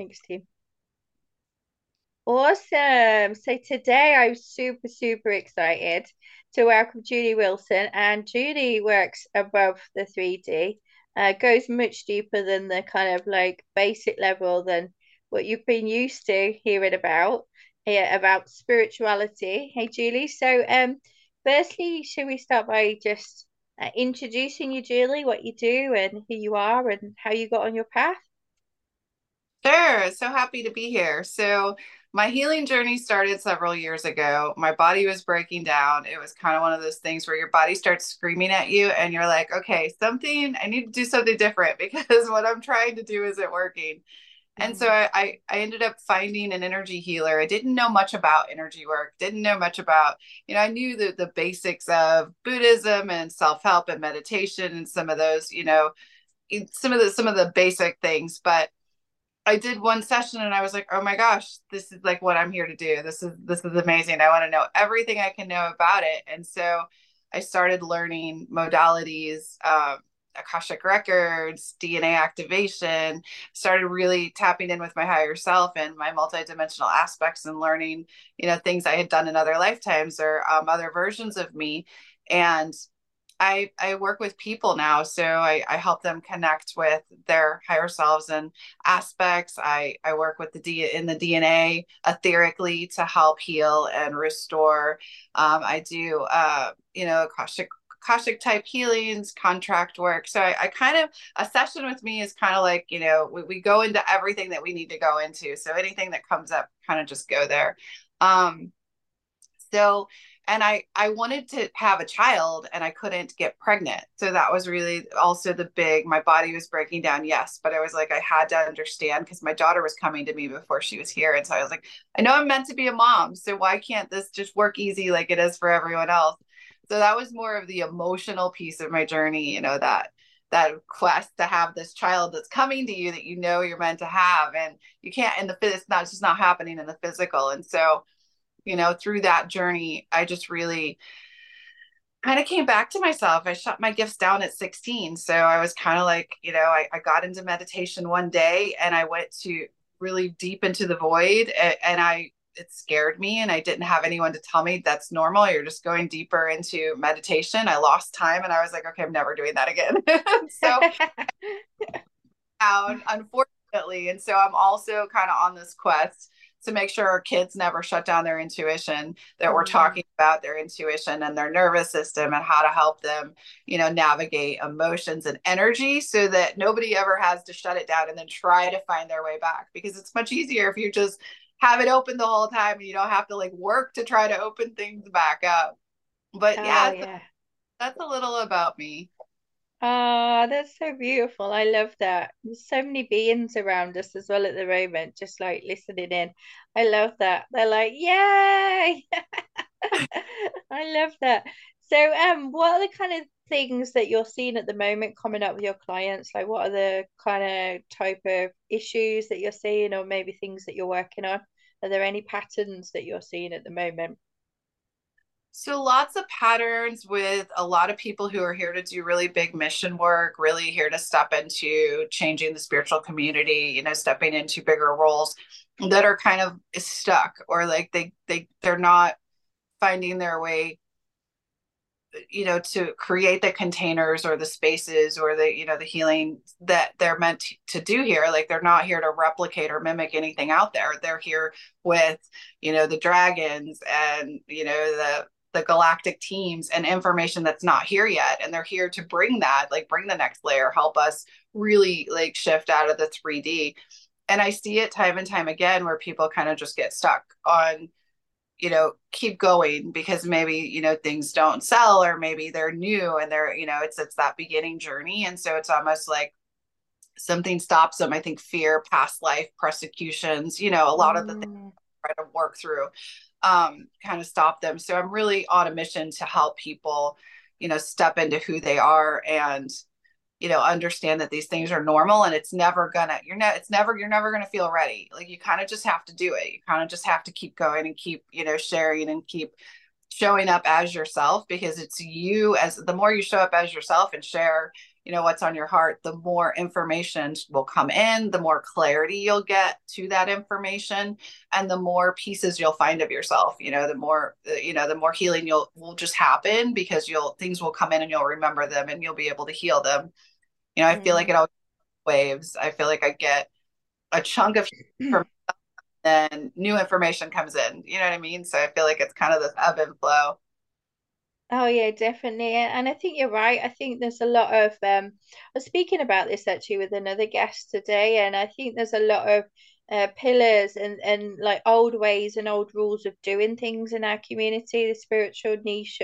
Thanks, team. Awesome. So today I'm super, super excited to welcome Julie Wilson. And Julie works above the 3D, uh, goes much deeper than the kind of like basic level than what you've been used to hearing about here about spirituality. Hey, Julie. So, um, firstly, should we start by just uh, introducing you, Julie, what you do and who you are and how you got on your path? Sure. So happy to be here. So, my healing journey started several years ago. My body was breaking down. It was kind of one of those things where your body starts screaming at you, and you're like, okay, something, I need to do something different because what I'm trying to do isn't working. And so mm-hmm. I, I ended up finding an energy healer. I didn't know much about energy work, didn't know much about, you know, I knew the, the basics of Buddhism and self-help and meditation and some of those, you know, some of the some of the basic things. But I did one session and I was like, oh my gosh, this is like what I'm here to do. This is this is amazing. I want to know everything I can know about it. And so I started learning modalities, um, Akashic records, DNA activation, started really tapping in with my higher self and my multidimensional aspects and learning, you know, things I had done in other lifetimes or um, other versions of me. And I, I work with people now, so I, I help them connect with their higher selves and aspects. I, I work with the D in the DNA etherically to help heal and restore. Um, I do, uh, you know, Akashic Akashic type healings, contract work. So I, I, kind of, a session with me is kind of like, you know, we, we go into everything that we need to go into. So anything that comes up, kind of just go there. Um, so, and I, I wanted to have a child and I couldn't get pregnant. So that was really also the big, my body was breaking down. Yes. But I was like, I had to understand because my daughter was coming to me before she was here. And so I was like, I know I'm meant to be a mom. So why can't this just work easy like it is for everyone else? so that was more of the emotional piece of my journey you know that that quest to have this child that's coming to you that you know you're meant to have and you can't in the it's not it's just not happening in the physical and so you know through that journey i just really kind of came back to myself i shut my gifts down at 16 so i was kind of like you know I, I got into meditation one day and i went to really deep into the void and, and i it scared me and I didn't have anyone to tell me that's normal. You're just going deeper into meditation. I lost time and I was like, okay, I'm never doing that again. so unfortunately. And so I'm also kind of on this quest to make sure our kids never shut down their intuition that we're mm-hmm. talking about their intuition and their nervous system and how to help them you know navigate emotions and energy so that nobody ever has to shut it down and then try to find their way back because it's much easier if you just have it open the whole time and you don't have to like work to try to open things back up. But oh, yeah, yeah. that's a little about me. Ah, that's so beautiful. I love that. There's so many beings around us as well at the moment, just like listening in. I love that. They're like, yay! I love that. So, um, what are the kind of things that you're seeing at the moment coming up with your clients? Like, what are the kind of type of issues that you're seeing, or maybe things that you're working on? Are there any patterns that you're seeing at the moment? So, lots of patterns with a lot of people who are here to do really big mission work, really here to step into changing the spiritual community, you know, stepping into bigger roles that are kind of stuck or like they they they're not finding their way you know to create the containers or the spaces or the you know the healing that they're meant to do here. Like they're not here to replicate or mimic anything out there. They're here with you know the dragons and you know the the galactic teams and information that's not here yet and they're here to bring that like bring the next layer help us really like shift out of the 3d and i see it time and time again where people kind of just get stuck on you know keep going because maybe you know things don't sell or maybe they're new and they're you know it's it's that beginning journey and so it's almost like something stops them i think fear past life persecutions you know a lot mm. of the things mm. try to work through um kind of stop them. So i'm really on a mission to help people you know step into who they are and you know understand that these things are normal and it's never gonna you're not it's never you're never gonna feel ready. Like you kind of just have to do it. You kind of just have to keep going and keep you know sharing and keep showing up as yourself because it's you as the more you show up as yourself and share you know what's on your heart the more information will come in the more clarity you'll get to that information and the more pieces you'll find of yourself you know the more uh, you know the more healing you'll will just happen because you'll things will come in and you'll remember them and you'll be able to heal them. You know i mm-hmm. feel like it always waves. I feel like i get a chunk of then new information comes in. You know what i mean? So i feel like it's kind of this ebb and flow Oh yeah, definitely. And I think you're right. I think there's a lot of um I was speaking about this actually with another guest today, and I think there's a lot of uh, pillars and and like old ways and old rules of doing things in our community the spiritual niche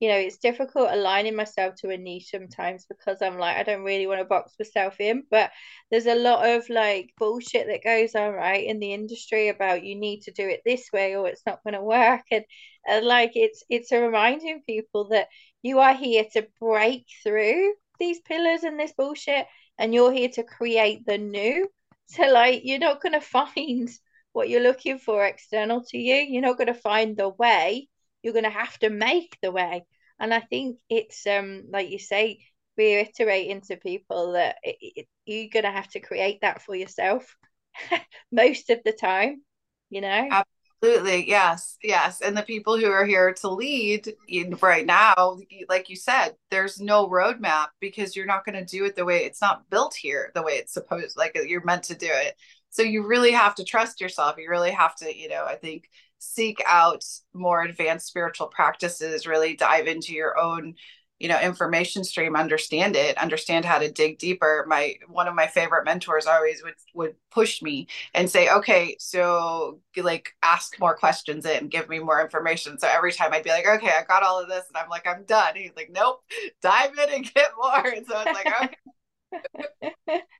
you know it's difficult aligning myself to a niche sometimes because i'm like i don't really want to box myself in but there's a lot of like bullshit that goes on right in the industry about you need to do it this way or it's not going to work and, and like it's it's a reminding people that you are here to break through these pillars and this bullshit and you're here to create the new so like you're not going to find what you're looking for external to you. You're not going to find the way. You're going to have to make the way. And I think it's um like you say, reiterating to people that it, it, you're going to have to create that for yourself most of the time. You know. Absolutely. Yes. Yes. And the people who are here to lead right now, like you said, there's no roadmap because you're not going to do it the way it's not built here, the way it's supposed, like uh, you're meant to do it. So you really have to trust yourself. You really have to, you know, I think seek out more advanced spiritual practices, really dive into your own you know information stream understand it understand how to dig deeper. My one of my favorite mentors always would would push me and say okay so like ask more questions and give me more information. So every time i'd be like okay i got all of this and i'm like i'm done. He's like nope dive in and get more. And so it's like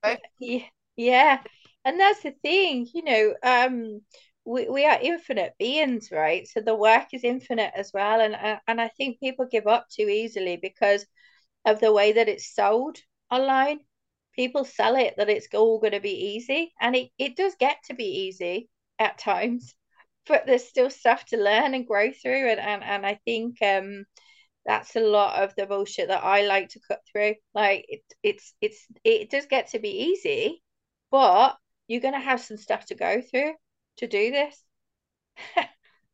okay. Yeah and that's the thing you know um we, we are infinite beings, right? So the work is infinite as well. And, and I think people give up too easily because of the way that it's sold online. People sell it that it's all going to be easy. And it, it does get to be easy at times, but there's still stuff to learn and grow through. And, and, and I think um, that's a lot of the bullshit that I like to cut through. Like it, it's, it's, it does get to be easy, but you're going to have some stuff to go through to do this.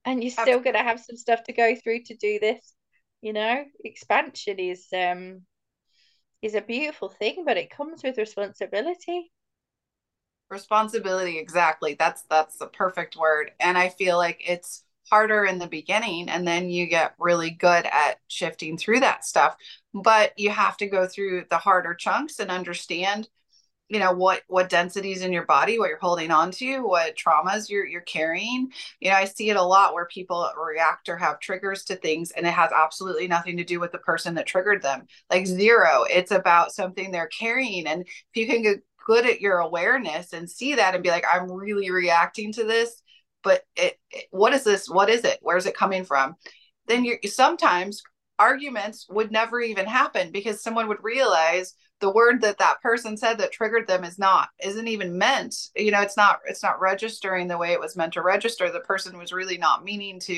and you're still going to have some stuff to go through to do this. You know, expansion is um is a beautiful thing, but it comes with responsibility. Responsibility, exactly. That's that's the perfect word. And I feel like it's harder in the beginning and then you get really good at shifting through that stuff. But you have to go through the harder chunks and understand you know what what densities in your body what you're holding on to what traumas you're you're carrying. You know i see it a lot where people react or have triggers to things and it has absolutely nothing to do with the person that triggered them. Like zero. It's about something they're carrying. And if you can get good at your awareness and see that and be like i'm really reacting to this but it, it what is this? What is it? Where's it coming from? Then you sometimes arguments would never even happen because someone would realize the word that that person said that triggered them is not isn't even meant you know it's not it's not registering the way it was meant to register the person was really not meaning to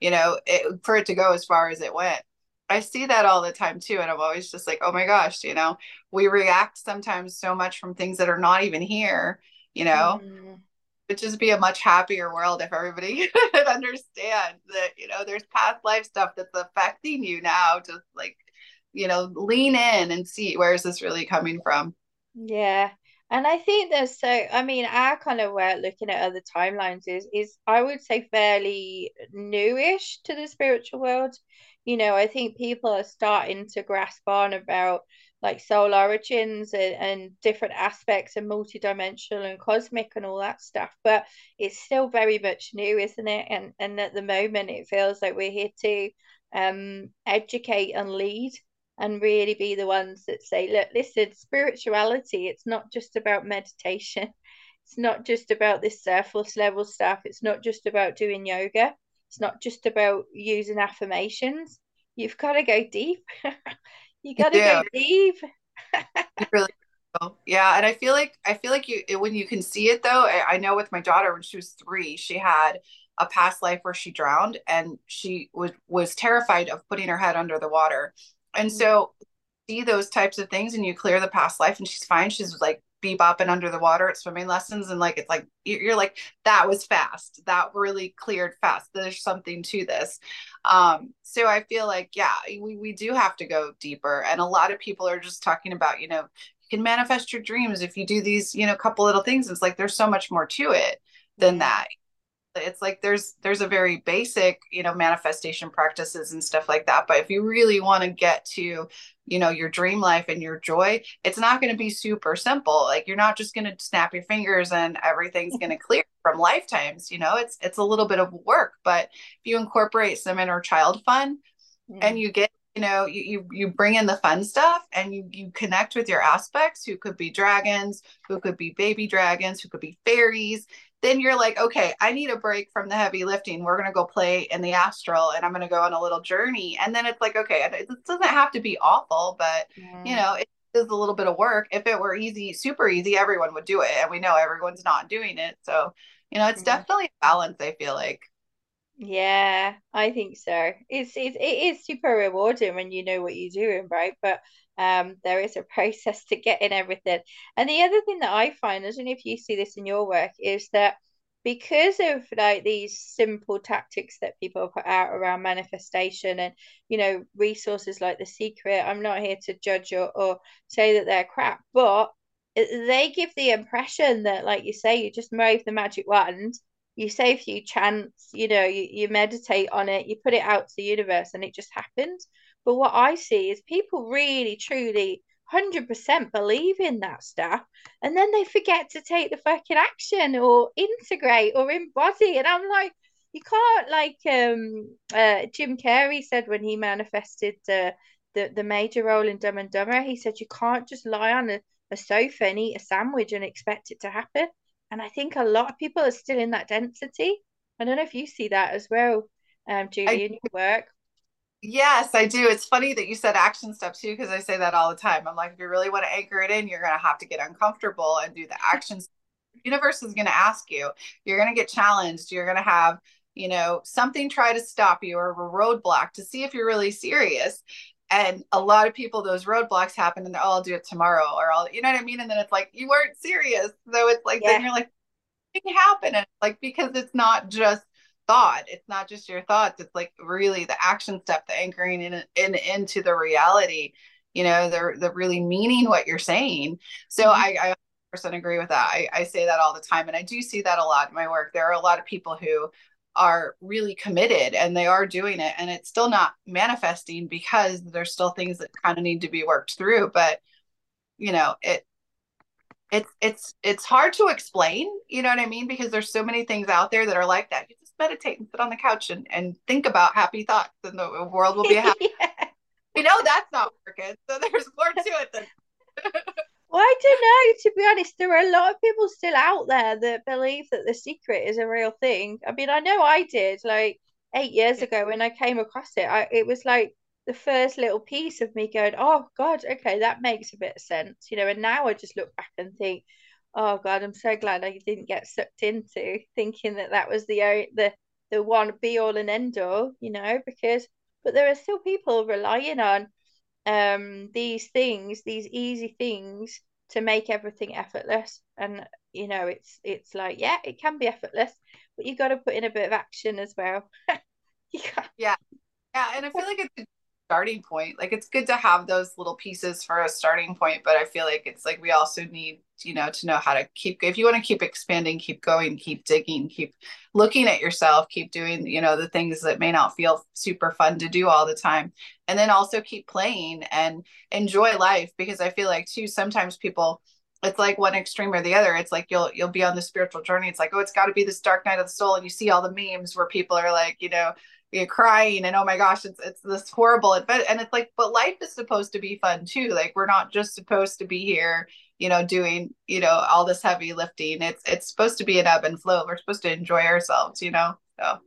you know it, for it to go as far as it went. I see that all the time too and i'm always just like oh my gosh you know? We react sometimes so much from things that are not even here you know? Mm. it'd just be a much happier world if everybody could understand that you know there's past life stuff that's affecting you now just like you know lean in and see where is this really coming from. Yeah. And i think there's so i mean our kind of work looking at other timelines is is i would say fairly newish to the spiritual world. You know i think people are starting to grasp on about like soul origins and, and different aspects and multidimensional and cosmic and all that stuff but it's still very much new isn't it? And and at the moment it feels like we're here to um educate and lead and really be the ones that say, look, listen, spirituality, it's not just about meditation. It's not just about this surface level stuff. It's not just about doing yoga. It's not just about using affirmations. You've got to go deep. you got to go deep. really yeah and i feel like i feel like you when you can see it though I, I, know with my daughter when she was three she had a past life where she drowned and she was was terrified of putting her head under the water and so see those types of things and you clear the past life and she's fine. She's like bebopping under the water at swimming lessons and like it's like you're like that was fast. That really cleared fast. There's something to this. Um so i feel like yeah we, we do have to go deeper. And a lot of people are just talking about you know you can manifest your dreams if you do these you know couple little things. It's like there's so much more to it than that it's like there's there's a very basic you know manifestation practices and stuff like that. But if you really want to get to you know your dream life and your joy it's not going to be super simple. Like you're not just going to snap your fingers and everything's going to clear from lifetimes you know? It's it's a little bit of work but if you incorporate some inner child fun mm. and you get you know you, you you bring in the fun stuff and you you connect with your aspects who could be dragons who could be baby dragons who could be fairies then you're like, okay, I need a break from the heavy lifting. We're going to go play in the astral and I'm going to go on a little journey. And then it's like, okay, it doesn't have to be awful, but mm. you know, it is a little bit of work. If it were easy, super easy, everyone would do it. And we know everyone's not doing it. So, you know, it's mm. definitely balance, I feel like. Yeah, I think so. It's, it's it is super rewarding when you know what you're doing, right? But um, there is a process to getting everything. And the other thing that I find, I don't know if you see this in your work, is that because of like these simple tactics that people put out around manifestation and you know resources like the secret i'm not here to judge or, or say that they're crap but they give the impression that like you say you just wave the magic wand you say a few chants you know you, you meditate on it you put it out to the universe and it just happens but what I see is people really, truly, 100% believe in that stuff. And then they forget to take the fucking action or integrate or embody. And I'm like, you can't, like um, uh, Jim Carrey said when he manifested the, the, the major role in Dumb and Dumber, he said, you can't just lie on a, a sofa and eat a sandwich and expect it to happen. And I think a lot of people are still in that density. I don't know if you see that as well, um, Julie, I, in your work. Yes, I do. It's funny that you said action steps too, because I say that all the time. I'm like, if you really want to anchor it in, you're going to have to get uncomfortable and do the actions. universe is going to ask you. You're going to get challenged. You're going to have, you know, something try to stop you or a roadblock to see if you're really serious. And a lot of people, those roadblocks happen and they're, oh, I'll do it tomorrow or I'll, you know what I mean? And then it's like, you weren't serious. So it's like, yeah. then you're like, it happen. And like, because it's not just thought. It's not just your thoughts it's like really the action step the anchoring in, in into the reality you know they're they're really meaning what you're saying. So mm-hmm. i i percent agree with that. I, I say that all the time and i do see that a lot in my work. There are a lot of people who are really committed and they are doing it and it's still not manifesting because there's still things that kind of need to be worked through but you know it it's it's it's hard to explain you know what i mean? Because there's so many things out there that are like that meditate and sit on the couch and, and think about happy thoughts and the world will be happy. yeah. You know that's not working. So there's more to it than Well, I don't know. To be honest, there are a lot of people still out there that believe that the secret is a real thing. I mean, I know I did like eight years ago when I came across it. I, it was like the first little piece of me going, "Oh God, okay, that makes a bit of sense," you know. And now I just look back and think, oh god i'm so glad i didn't get sucked into thinking that that was the the the one be all and end all you know because but there are still people relying on um these things these easy things to make everything effortless. And you know it's it's like yeah it can be effortless but you got to put in a bit of action as well. Yeah. Yeah and i feel like it's a starting point. Like it's good to have those little pieces for a starting point, but I feel like it's like we also need, you know, to know how to keep if you want to keep expanding, keep going, keep digging, keep looking at yourself, keep doing, you know, the things that may not feel super fun to do all the time. And then also keep playing and enjoy life because I feel like too sometimes people it's like one extreme or the other. It's like you'll you'll be on the spiritual journey. It's like, oh, it's got to be this dark night of the soul, and you see all the memes where people are like, you know, you're crying and oh my gosh it's it's this horrible event. And it's like but life is supposed to be fun too. Like we're not just supposed to be here you know doing you know all this heavy lifting. It's it's supposed to be an ebb and flow. We're supposed to enjoy ourselves you know so.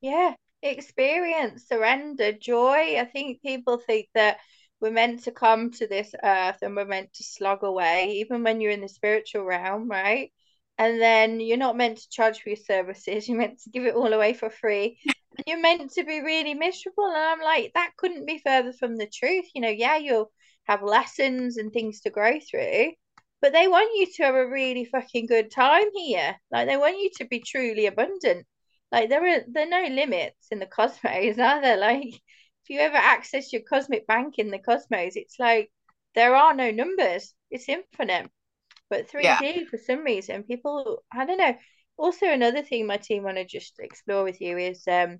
Yeah experience surrender joy. I think people think that we're meant to come to this earth and we're meant to slog away even when you're in the spiritual realm right and then you're not meant to charge for your services you're meant to give it all away for free and you're meant to be really miserable and i'm like that couldn't be further from the truth you know yeah you'll have lessons and things to grow through. But they want you to have a really fucking good time here. Like they want you to be truly abundant. Like there are there are no limits in the cosmos, are there? Like if you ever access your cosmic bank in the cosmos, it's like there are no numbers. It's infinite. But 3D yeah. for some reason, people I don't know. Also another thing my team want to just explore with you is um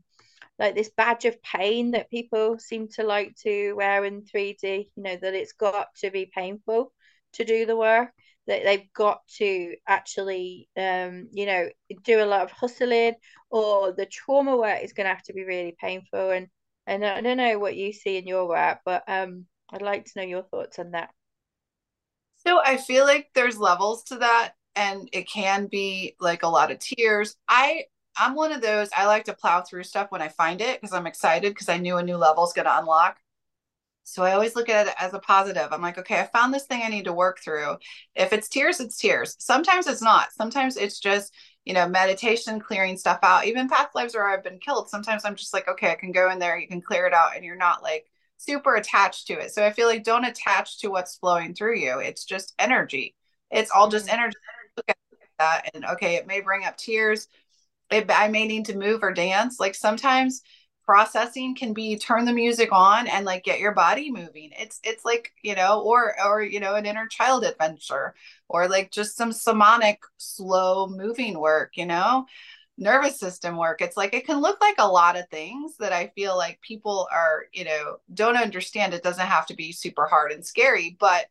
like this badge of pain that people seem to like to wear in 3D, you know, that it's got to be painful to do the work that they've got to actually um you know do a lot of hustling or the trauma work is going to have to be really painful and and I don't know what you see in your work but um I'd like to know your thoughts on that so I feel like there's levels to that and it can be like a lot of tears I I'm one of those I like to plow through stuff when I find it because I'm excited because I knew a new level is going to unlock so I always look at it as a positive. I'm like, okay, I found this thing I need to work through. If it's tears, it's tears. Sometimes it's not. Sometimes it's just, you know, meditation, clearing stuff out. Even past lives where I've been killed, sometimes I'm just like, okay, I can go in there, you can clear it out, and you're not like super attached to it. So I feel like don't attach to what's flowing through you. It's just energy. It's all just mm-hmm. energy. Look at that. And okay, it may bring up tears. It, I may need to move or dance. Like sometimes processing can be turn the music on and like get your body moving it's it's like you know or or you know an inner child adventure or like just some somatic slow moving work you know nervous system work it's like it can look like a lot of things that i feel like people are you know don't understand. It doesn't have to be super hard and scary but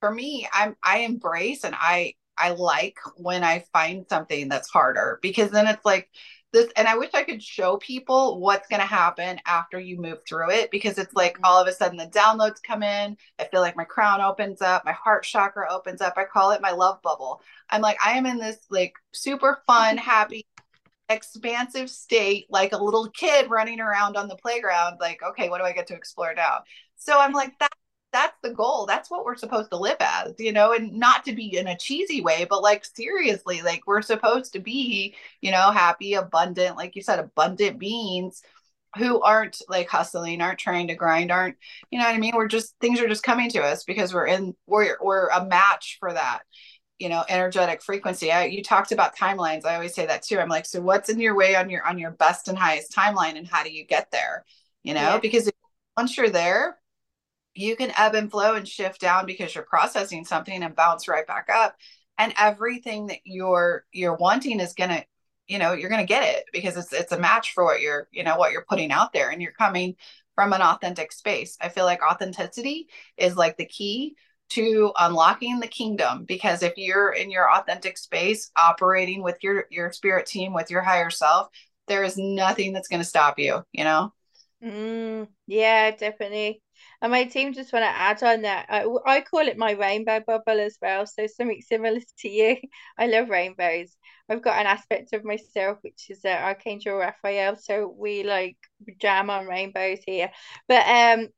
for me i'm i embrace and i i like when i find something that's harder because then it's like this and i wish i could show people what's going to happen after you move through it because it's like mm-hmm. all of a sudden the downloads come in i feel like my crown opens up my heart chakra opens up i call it my love bubble. I'm like i am in this like super fun happy expansive state like a little kid running around on the playground like okay what do i get to explore now so i'm like that that's the goal. That's what we're supposed to live as, you know, and not to be in a cheesy way, but like seriously, like we're supposed to be, you know, happy, abundant, like you said, abundant beings who aren't like hustling, aren't trying to grind, aren't, you know what I mean? We're just things are just coming to us because we're in we're we're a match for that you know energetic frequency. I, you talked about timelines. I always say that too. I'm like so what's in your way on your on your best and highest timeline and how do you get there? You know yeah. because once you're there you can ebb and flow and shift down because you're processing something and bounce right back up. And everything that you're you're wanting is going to you know you're going to get it because it's it's a match for what you're you know what you're putting out there and you're coming from an authentic space. I feel like authenticity is like the key to unlocking the kingdom because if you're in your authentic space operating with your your spirit team with your higher self there is nothing that's going to stop you you know mm, yeah definitely and my team just want to add on that. I, I call it my rainbow bubble as well. So something similar to you. I love rainbows. I've got an aspect of myself which is uh, Archangel Raphael. So we like jam on rainbows here. But um,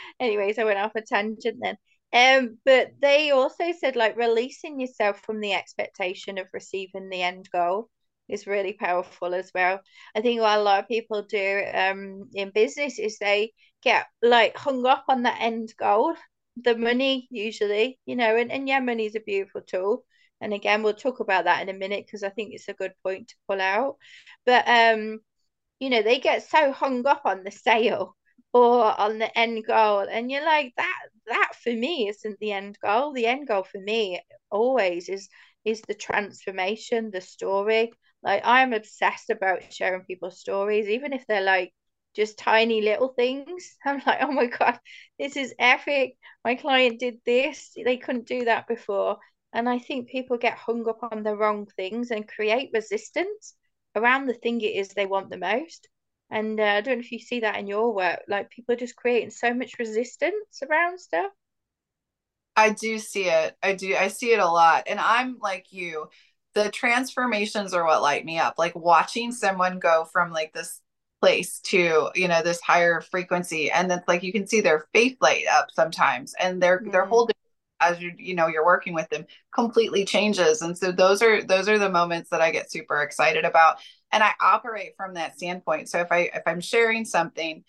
anyways, I went off a tangent then. Um, but they also said like releasing yourself from the expectation of receiving the end goal is really powerful as well. I think what a lot of people do um in business is they get like hung up on that end goal, the money usually, you know, and, and yeah, money is a beautiful tool. And again, we'll talk about that in a minute because I think it's a good point to pull out. But um, you know, they get so hung up on the sale or on the end goal, and you're like, that that for me isn't the end goal. The end goal for me always is is the transformation, the story. Like I'm obsessed about sharing people's stories, even if they're like just tiny little things. I'm like, oh my God, this is epic. My client did this. They couldn't do that before. And I think people get hung up on the wrong things and create resistance around the thing it is they want the most. And uh, I don't know if you see that in your work. Like people are just creating so much resistance around stuff. I do see it. I do. I see it a lot. And I'm like you. The transformations are what light me up. Like watching someone go from like this place to you know this higher frequency and then like you can see their faith light up sometimes and their mm-hmm. their whole as you you know you're working with them completely changes. And so those are those are the moments that i get super excited about. And i operate from that standpoint. So if i if i'm sharing something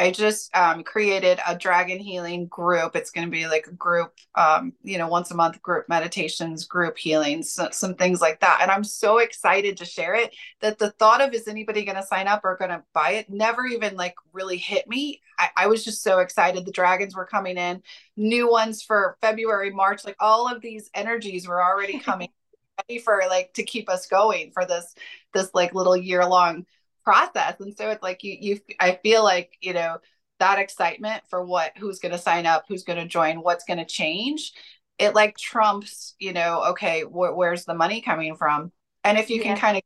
I just um, created a dragon healing group. It's going to be like a group, um, you know, once a month group meditations, group healings, so, some things like that. And I'm so excited to share it that the thought of is anybody going to sign up or going to buy it never even like really hit me. I, I was just so excited. The dragons were coming in, new ones for February, March, like all of these energies were already coming ready for like to keep us going for this this like little year long process and so it's like you you i feel like you know that excitement for what who's going to sign up who's going to join what's going to change it like trumps you know okay wh- where's the money coming from and if you yeah. can kind of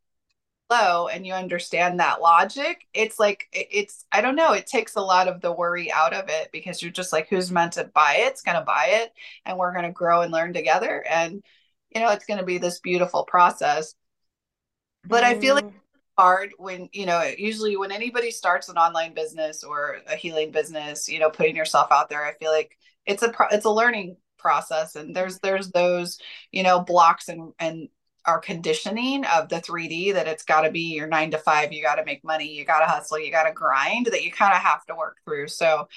flow and you understand that logic it's like it's i don't know it takes a lot of the worry out of it because you're just like who's meant to buy it it's going to buy it and we're going to grow and learn together and you know it's going to be this beautiful process but mm. i feel like mm hard when you know usually when anybody starts an online business or a healing business you know putting yourself out there i feel like it's a pro- it's a learning process. And there's there's those you know blocks and and our conditioning of the 3D that it's got to be your 9 to 5 you got to make money you got to hustle you got to grind that you kind of have to work through. So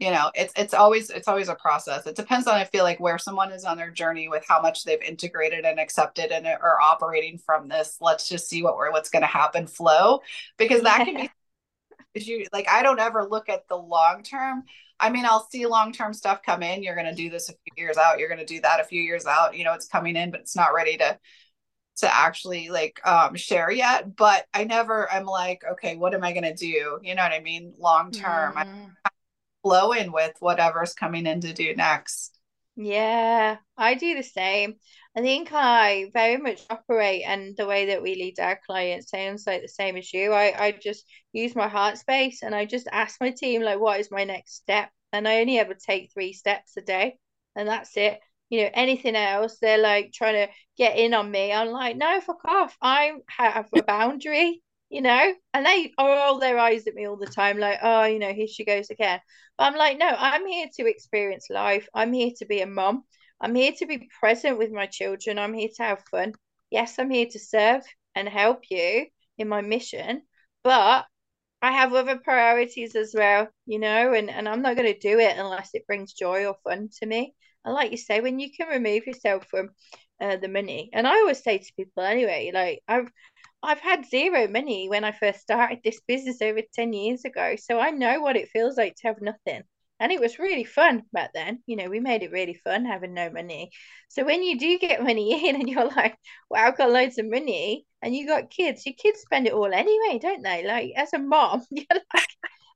you know it's it's always it's always a process. It depends on i feel like where someone is on their journey with how much they've integrated and accepted and are operating from this. Let's just see what we're what's going to happen flow because that can be you like i don't ever look at the long term. I mean i'll see long term stuff come in. You're going to do this a few years out. You're going to do that a few years out. You know it's coming in but it's not ready to to actually like um share yet. But i never i'm like okay what am i going to do? You know what i mean? Long term mm-hmm. Flow in with whatever's coming in to do next. Yeah, I do the same. I think I very much operate and the way that we lead our clients sounds like the same as you. I, I just use my heart space and I just ask my team like what is my next step? And I only ever take three steps a day and that's it. You know, anything else, they're like trying to get in on me. I'm like, no, fuck off. I have a boundary you know, and they roll their eyes at me all the time, like, oh, you know, here she goes again. But I'm like, no, I'm here to experience life. I'm here to be a mom. I'm here to be present with my children. I'm here to have fun. Yes, I'm here to serve and help you in my mission, but I have other priorities as well, you know, and, and I'm not going to do it unless it brings joy or fun to me. And like you say, when you can remove yourself from uh, the money, and I always say to people anyway, like I've I've had zero money when I first started this business over 10 years ago. So I know what it feels like to have nothing. And it was really fun back then. You know, we made it really fun having no money. So when you do get money in and you're like, wow, I've got loads of money and you got kids, your kids spend it all anyway, don't they? Like as a mom, you're like,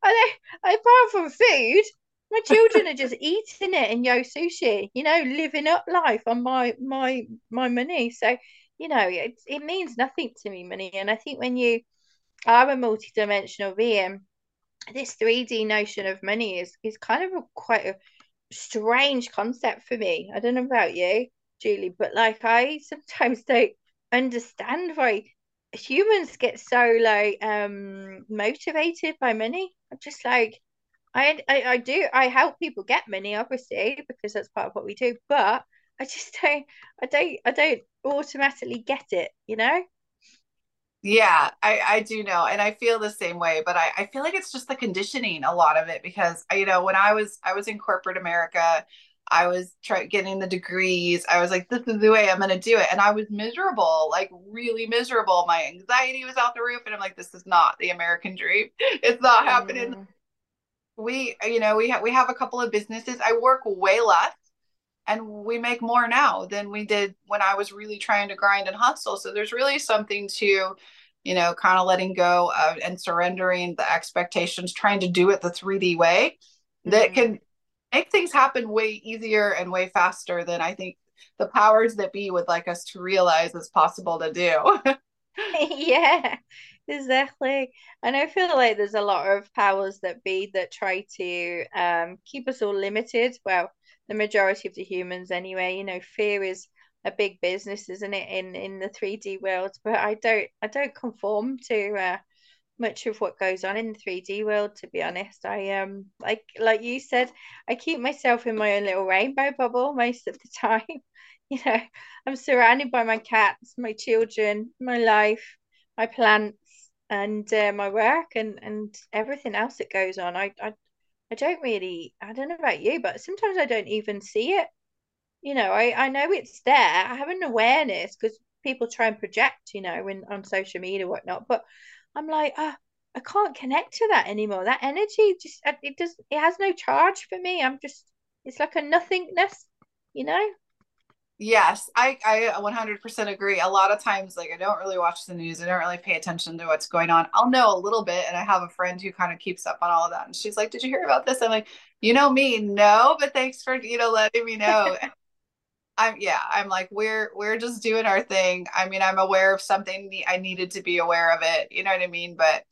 I don't, apart from food, my children are just eating it and yo sushi, you know, living up life on my my my money. So you know, it, it means nothing to me, money. And I think when you are a multidimensional being, this 3D notion of money is, is kind of a, quite a strange concept for me. I don't know about you, Julie, but like I sometimes don't understand why humans get so like um motivated by money. I'm just like I, I I do I help people get money obviously because that's part of what we do, but I just don't I don't I don't automatically get it, you know? Yeah, I, I do know. And I feel the same way, but I, I feel like it's just the conditioning, a lot of it, because you know, when I was I was in corporate America, I was trying getting the degrees. I was like, this is the way I'm gonna do it. And I was miserable, like really miserable. My anxiety was out the roof. And I'm like, this is not the American dream. It's not happening. Mm. We, you know, we have we have a couple of businesses. I work way less and we make more now than we did when I was really trying to grind and hustle. So there's really something to, you know, kind of letting go of and surrendering the expectations, trying to do it the 3D way mm-hmm. that can make things happen way easier and way faster than I think the powers that be would like us to realize is possible to do. yeah, exactly. And I feel like there's a lot of powers that be that try to um, keep us all limited. Well, the majority of the humans anyway. You know, fear is a big business, isn't it, in in the 3D world? But I don't I don't conform to uh, much of what goes on in the 3D world, to be honest. I um like like you said, I keep myself in my own little rainbow bubble most of the time. you know, I'm surrounded by my cats, my children, my life, my plants, and uh, my work and and everything else that goes on. I, I I don't really I don't know about you, but sometimes I don't even see it. You know, I I know it's there. I have an awareness because people try and project, you know, in on social media whatnot. But I'm like, oh, I can't connect to that anymore. That energy just it doesn't, it has no charge for me. I'm just it's like a nothingness, you know. Yes, I I 100% agree. A lot of times like I don't really watch the news. I don't really pay attention to what's going on. I'll know a little bit and I have a friend who kind of keeps up on all of that and she's like, "Did you hear about this?" I'm like, "You know me, no, but thanks for, you know, letting me know." I'm yeah, I'm like we're we're just doing our thing. I mean, I'm aware of something I needed to be aware of it. You know what I mean? But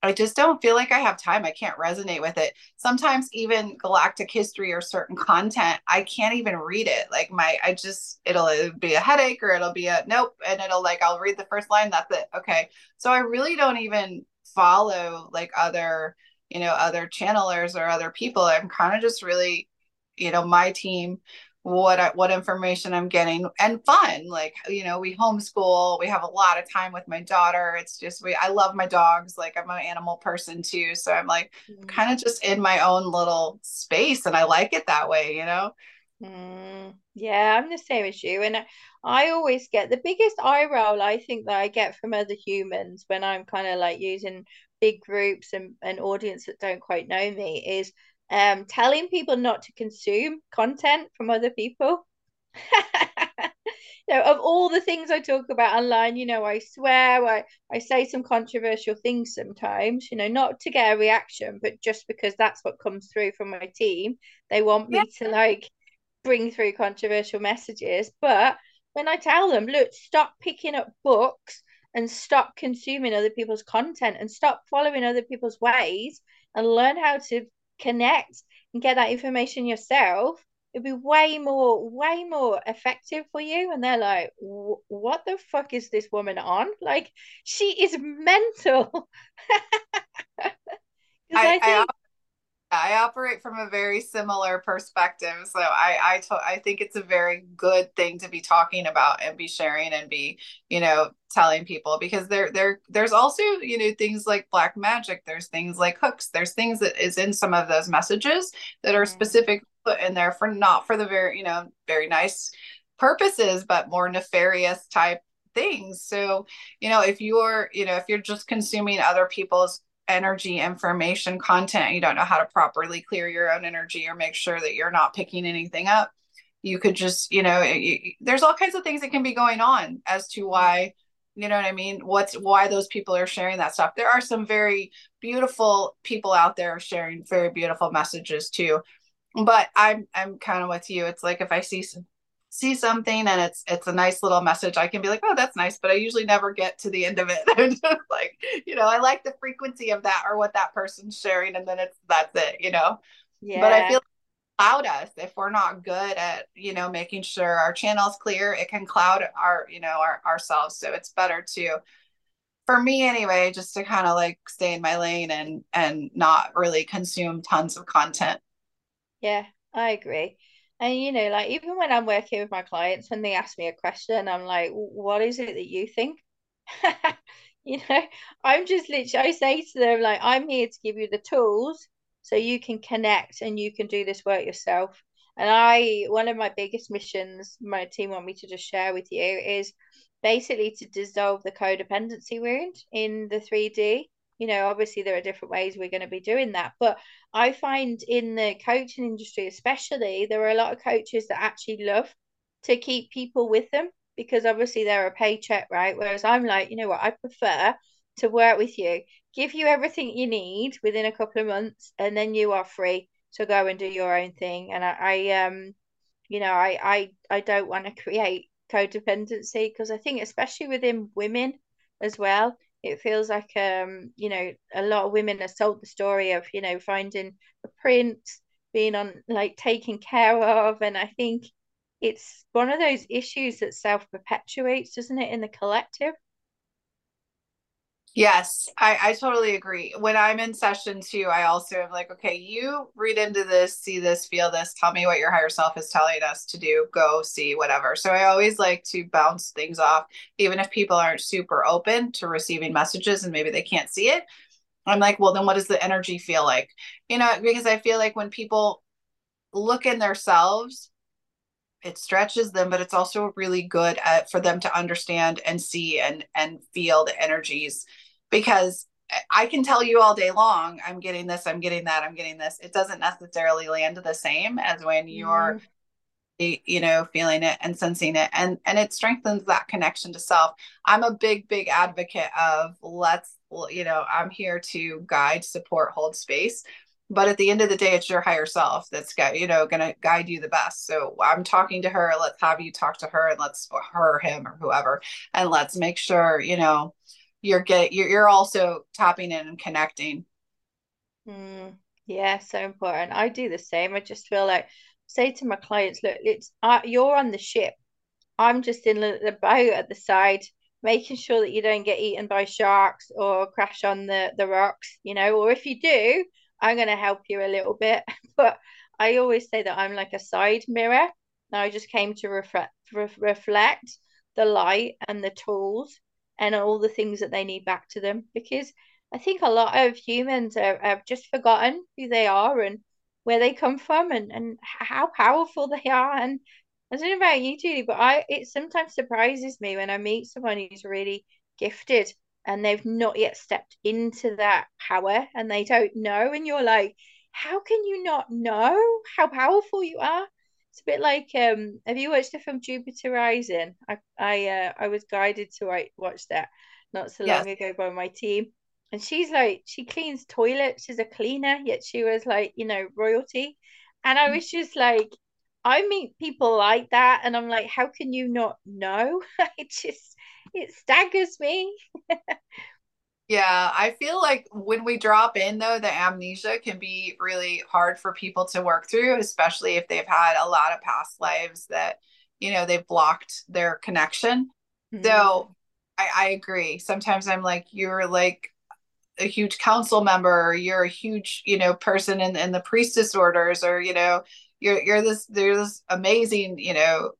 I just don't feel like I have time. I can't resonate with it. Sometimes even galactic history or certain content, I can't even read it. Like my, I just, it'll be a headache or it'll be a nope. And it'll like, I'll read the first line. That's it. Okay. So I really don't even follow like other, you know, other channelers or other people. I'm kind of just really, you know, my team what I, what information I'm getting and fun. Like you know, we homeschool. We have a lot of time with my daughter. It's just we. I love my dogs. Like I'm an animal person too, so I'm like mm. kind of just in my own little space, and I like it that way. You know. Mm, yeah, I'm the same as you, and I always get the biggest eye roll. I think that I get from other humans when I'm kind of like using big groups and an audience that don't quite know me is um, telling people not to consume content from other people. you know, of all the things I talk about online, you know, I swear I, I say some controversial things sometimes, you know, not to get a reaction, but just because that's what comes through from my team. They want me yeah. to like bring through controversial messages. But when I tell them, look, stop picking up books and stop consuming other people's content and stop following other people's ways and learn how to connect and get that information yourself, it'd be way more, way more effective for you. And they're like, what the fuck is this woman on? Like, she is mental. I, I, think I, I operate from a very similar perspective. So I I, to, I think it's a very good thing to be talking about and be sharing and be, you know, telling people because there there there's also, you know, things like black magic, there's things like hooks, there's things that is in some of those messages that are mm-hmm. specific put in there for not for the very, you know, very nice purposes, but more nefarious type things. So, you know, if you're, you know, if you're just consuming other people's energy information content you don't know how to properly clear your own energy or make sure that you're not picking anything up you could just you know there's all kinds of things that can be going on as to why you know what i mean? What's why those people are sharing that stuff. There are some very beautiful people out there sharing very beautiful messages too. But i'm i'm kind of with you. It's like if i see some see something and it's it's a nice little message i can be like oh that's nice but i usually never get to the end of it. Like you know i like the frequency of that or what that person's sharing and then it's that's it you know? Yeah but i feel cloud us if we're not good at you know making sure our channel's clear it can cloud our you know our ourselves so it's better to for me anyway just to kind of like stay in my lane and and not really consume tons of content. Yeah i agree and you know, like even when I'm working with my clients, when they ask me a question, I'm like, "What is it that you think?" you know, I'm just literally I say to them like, "I'm here to give you the tools so you can connect and you can do this work yourself." And I, one of my biggest missions, my team want me to just share with you is basically to dissolve the codependency wound in the 3D you know obviously there are different ways we're going to be doing that but i find in the coaching industry especially there are a lot of coaches that actually love to keep people with them because obviously they're a paycheck right? Whereas i'm like you know what? I prefer to work with you give you everything you need within a couple of months and then you are free to go and do your own thing. And i, I um you know i i i don't want to create codependency because i think especially within women as well it feels like um you know a lot of women are told the story of you know finding a prince being on like taken care of and i think it's one of those issues that self perpetuates doesn't it in the collective Yes, I, I totally agree. When I'm in session too, I also am like, okay, you read into this, see this, feel this, tell me what your higher self is telling us to do, go see whatever. So I always like to bounce things off, even if people aren't super open to receiving messages and maybe they can't see it. I'm like, well, then what does the energy feel like? You know, because I feel like when people look in themselves, it stretches them, but it's also really good at, for them to understand and see and and feel the energies because I can tell you all day long, I'm getting this, I'm getting that, I'm getting this. It doesn't necessarily land the same as when you're mm. you know feeling it and sensing it and and it strengthens that connection to self i'm a big big advocate of let's you know i'm here to guide support hold space but at the end of the day it's your higher self that's got you know to guide you the best. So i'm talking to her let's have you talk to her and let's her him or whoever and let's make sure you know you're get you're, you're also tapping in and connecting. Mm, yeah so important. I do the same. I just feel like say to my clients look it's uh, you're on the ship. I'm just in the boat at the side making sure that you don't get eaten by sharks or crash on the the rocks you know or if you do i'm going to help you a little bit but i always say that i'm like a side mirror now i just came to reflect re- reflect the light and the tools and all the things that they need back to them because I think a lot of humans are, have just forgotten who they are and where they come from and, and how powerful they are. And I don't know about you, Julie, but I it sometimes surprises me when I meet someone who's really gifted and they've not yet stepped into that power and they don't know. And you're like, how can you not know how powerful you are? It's a bit like um have you watched the film Jupiter Rising? I I uh, I was guided to watch that not so long yes. ago by my team. And she's like she cleans toilets, she's a cleaner, yet she was like, you know, royalty. And I was just like, I meet people like that and I'm like, how can you not know? it just it staggers me. Yeah, I feel like when we drop in, though, the amnesia can be really hard for people to work through, especially if they've had a lot of past lives that, you know, they've blocked their connection. Mm-hmm. So I, I agree. Sometimes I'm like, you're like a huge council member, you're a huge, you know, person in, in the priestess orders, or, you know, you're you're this there's this amazing, you know,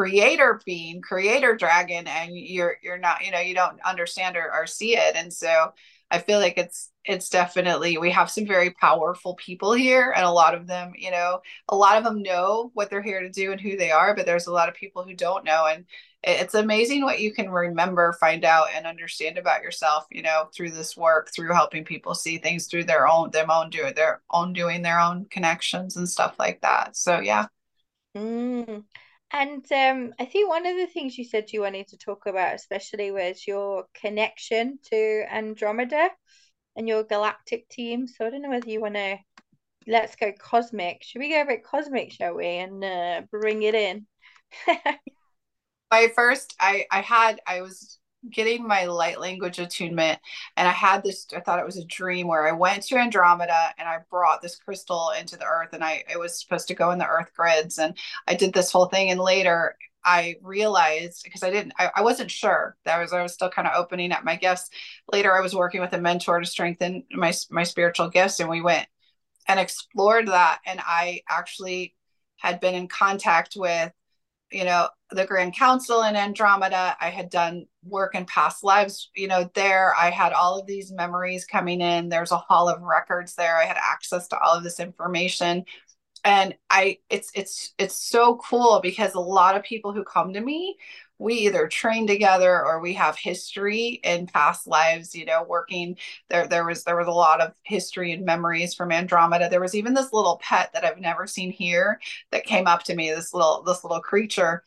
creator being creator dragon and you're you're not you know you don't understand or, or see it. And so i feel like it's it's definitely we have some very powerful people here and a lot of them you know a lot of them know what they're here to do and who they are but there's a lot of people who don't know. And it's amazing what you can remember find out and understand about yourself you know through this work through helping people see things through their own their own doing their own doing their own connections and stuff like that. So yeah. Mm. And um, I think one of the things you said you wanted to talk about, especially, was your connection to Andromeda and your galactic team. So I don't know whether you want to let's go cosmic. Should we go a bit cosmic, shall we, and uh, bring it in? My first, I I had I was getting my light language attunement and i had this i thought it was a dream where i went to andromeda and i brought this crystal into the earth and i it was supposed to go in the earth grids and i did this whole thing and later i realized because i didn't I, I wasn't sure that was i was still kind of opening up my gifts. Later i was working with a mentor to strengthen my my spiritual gifts and we went and explored that and i actually had been in contact with you know the grand council in andromeda. I had done work in past lives you know there. I had all of these memories coming in. There's a hall of records there. I had access to all of this information. And i it's it's it's so cool because a lot of people who come to me we either train together or we have history in past lives you know working there there was there was a lot of history and memories from andromeda. There was even this little pet that i've never seen here that came up to me this little this little creature.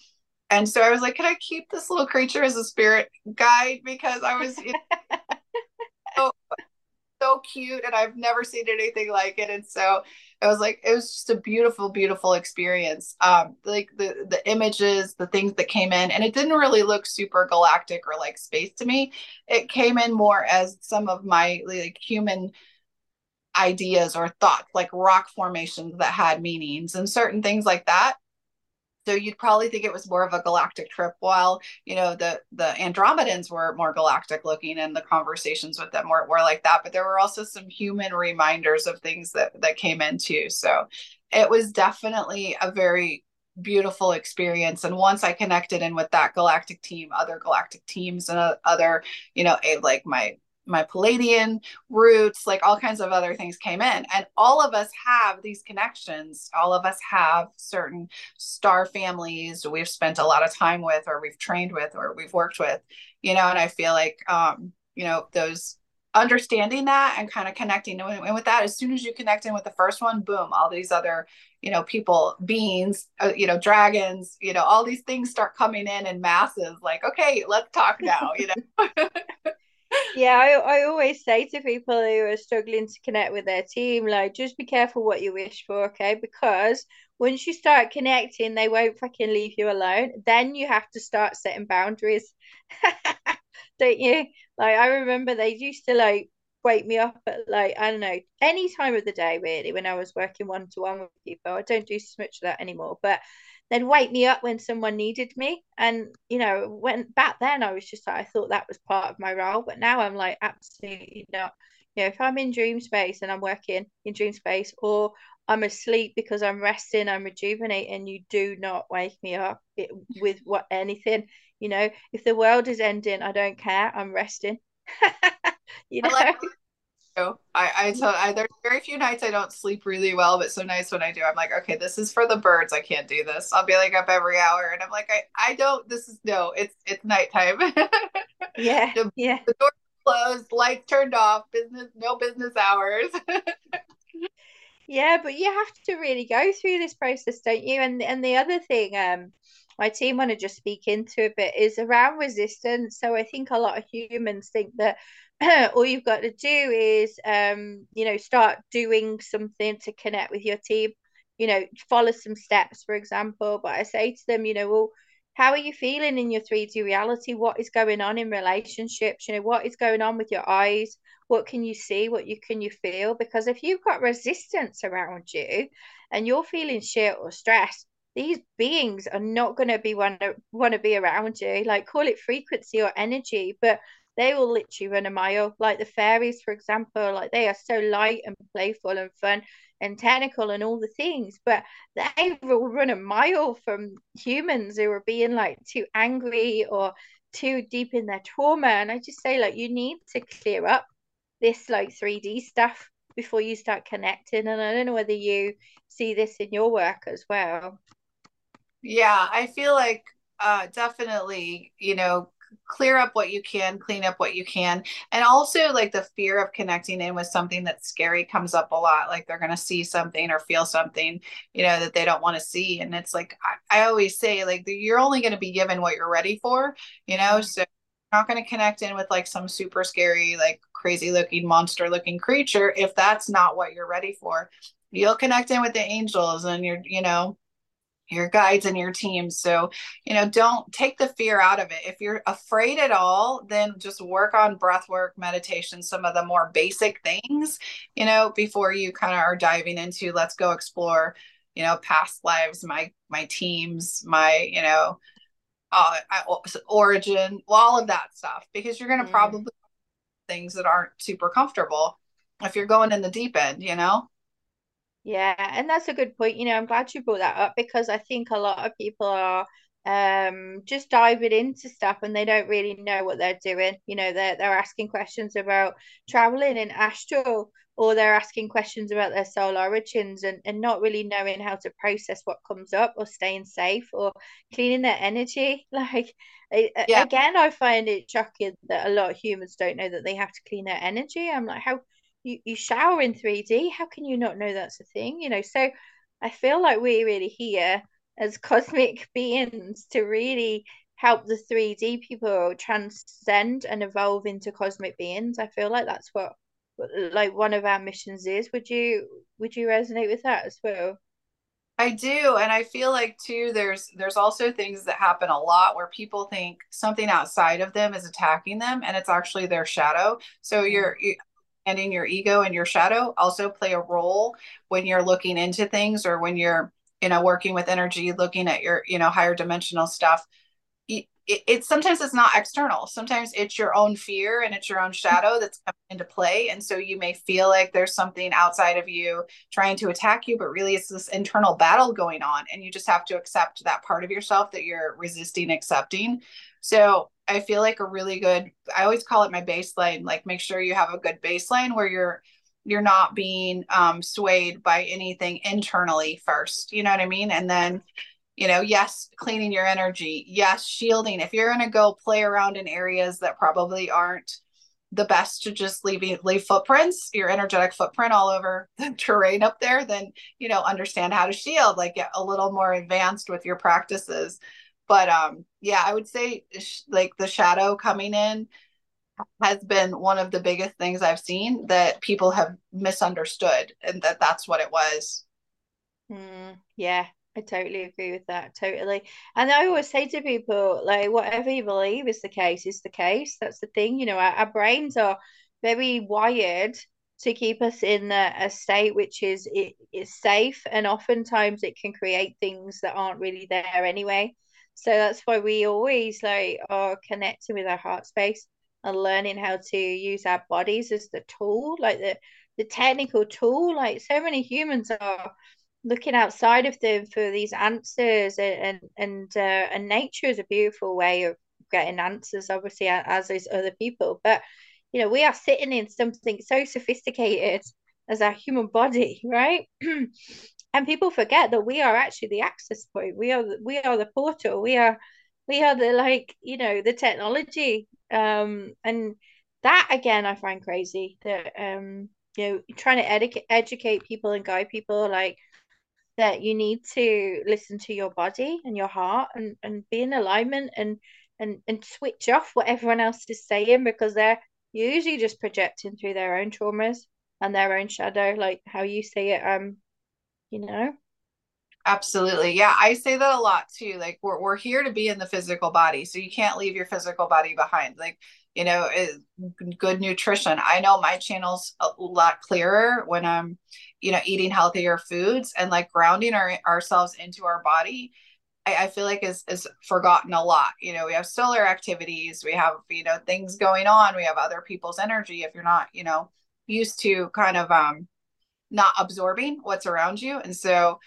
And so i was like can i keep this little creature as a spirit guide? Because i was you know, so, cute and i've never seen anything like it and so it was like it was just a beautiful beautiful experience. Um like the the images the things that came in and it didn't really look super galactic or like space to me. It came in more as some of my like human ideas or thoughts like rock formations that had meanings and certain things like that so you'd probably think it was more of a galactic trip while you know the the andromedans were more galactic looking and the conversations with them were, were like that. But there were also some human reminders of things that that came in too. So it was definitely a very beautiful experience. And once i connected in with that galactic team other galactic teams and uh, other you know a, like my my Pleiadian roots, like all kinds of other things came in. And all of us have these connections. All of us have certain star families we've spent a lot of time with, or we've trained with, or we've worked with, you know. And I feel like, um, you know, those understanding that and kind of connecting and with that as soon as you connect in with the first one boom all these other you know people beings uh, you know dragons you know all these things start coming in in masses like okay let's talk now you know yeah, I, I always say to people who are struggling to connect with their team, like, just be careful what you wish for, okay? Because once you start connecting, they won't fucking leave you alone. Then you have to start setting boundaries, don't you? Like, I remember they used to like wake me up at like, I don't know, any time of the day, really, when I was working one to one with people. I don't do so much of that anymore, but they'd wake me up when someone needed me. And, you know, when back then I was just like, I thought that was part of my role. But now I'm like, absolutely not. You know, if I'm in dream space and I'm working in dream space or I'm asleep because I'm resting, I'm rejuvenating, you do not wake me up with what anything. You know, if the world is ending, I don't care. I'm resting. you know, I like I, I tell I there's very few nights I don't sleep really well, but so nice when I do. I'm like, okay, this is for the birds. I can't do this. I'll be like up every hour, and I'm like, I, I don't. This is no. It's it's nighttime. yeah, the, yeah. The door closed, lights turned off. Business, no business hours. yeah, but you have to really go through this process, don't you? And and the other thing, um, my team want to just speak into a bit is around resistance. So I think a lot of humans think that all you've got to do is um, you know start doing something to connect with your team. You know follow some steps for example. But i say to them you know well how are you feeling in your 3d reality? What is going on in relationships? You know what is going on with your eyes? What can you see? What you can you feel? Because if you've got resistance around you and you're feeling shit or stress these beings are not going to be want to want to be around you. Like call it frequency or energy. But they will literally run a mile. Like the fairies, for example, like they are so light and playful and fun and technical and all the things, but they will run a mile from humans who are being like too angry or too deep in their trauma. And I just say, like, you need to clear up this like 3D stuff before you start connecting. And I don't know whether you see this in your work as well. Yeah, I feel like uh, definitely, you know, clear up what you can, clean up what you can. And also, like the fear of connecting in with something that's scary comes up a lot. Like they're going to see something or feel something, you know, that they don't want to see. And it's like, I, I always say, like, you're only going to be given what you're ready for, you know? Mm-hmm. So, not going to connect in with like some super scary, like crazy looking monster looking creature if that's not what you're ready for. You'll connect in with the angels and you're, you know, your guides and your team. So, you know, don't take the fear out of it. If you're afraid at all, then just work on breath work, meditation, some of the more basic things, you know, before you kind of are diving into let's go explore, you know, past lives, my my teams, my, you know, uh, origin, all of that stuff because you're going to mm. probably things that aren't super comfortable if you're going in the deep end, you know. Yeah, and that's a good point. You know, I'm glad you brought that up because I think a lot of people are um just diving into stuff and they don't really know what they're doing. You know, they're they're asking questions about traveling in astral or they're asking questions about their soul origins and, and not really knowing how to process what comes up or staying safe or cleaning their energy. Like yeah. again, I find it shocking that a lot of humans don't know that they have to clean their energy. I'm like, how you, you shower in 3D. How can you not know that's a thing? You know, so I feel like we're really here as cosmic beings to really help the 3D people transcend and evolve into cosmic beings. I feel like that's what like one of our missions is. Would you would you resonate with that as well? I do and I feel like too there's there's also things that happen a lot where people think something outside of them is attacking them and it's actually their shadow. So mm-hmm. you're you, and in your ego and your shadow also play a role when you're looking into things or when you're you know working with energy looking at your you know higher dimensional stuff. It, it, sometimes it's not external. Sometimes it's your own fear and it's your own shadow that's coming into play. And so you may feel like there's something outside of you trying to attack you but really it's this internal battle going on and you just have to accept that part of yourself that you're resisting accepting so i feel like a really good i always call it my baseline like make sure you have a good baseline where you're you're not being um, swayed by anything internally first you know what i mean? And then you know yes cleaning your energy yes shielding. If you're going to go play around in areas that probably aren't the best to just leave leave footprints your energetic footprint all over the terrain up there then you know understand how to shield like get a little more advanced with your practices but um yeah i would say like the shadow coming in has been one of the biggest things I've seen that people have misunderstood and that that's what it was. Mm, yeah, I totally agree with that. Totally. And I always say to people, like, whatever you believe is the case, is the case. That's the thing. You know, our, our brains are very wired to keep us in a, a state which is it is safe and oftentimes it can create things that aren't really there anyway. So that's why we always like are connecting with our heart space and learning how to use our bodies as the tool, like the the technical tool. Like so many humans are looking outside of them for these answers, and and and, uh, and nature is a beautiful way of getting answers. Obviously, as is other people, but you know we are sitting in something so sophisticated as our human body, right? and people forget that we are actually the access point. We are we are the portal. We are we are the like you know the technology um, and that again, I find crazy that um, you know, trying to educate educate people and guide people like that you need to listen to your body and your heart and, and be in alignment and and and switch off what everyone else is saying because they're usually just projecting through their own traumas and their own shadow, like how you say it, um, you know. Absolutely. Yeah, I say that a lot too. Like we're we're here to be in the physical body, so you can't leave your physical body behind. Like, you know, it, good nutrition. I know my channel's a lot clearer when I'm, you know, eating healthier foods and like grounding our, ourselves into our body. I, I feel like is is forgotten a lot. You know, we have solar activities, we have, you know, things going on, we have other people's energy. If you're not, you know, used to kind of um not absorbing what's around you. And so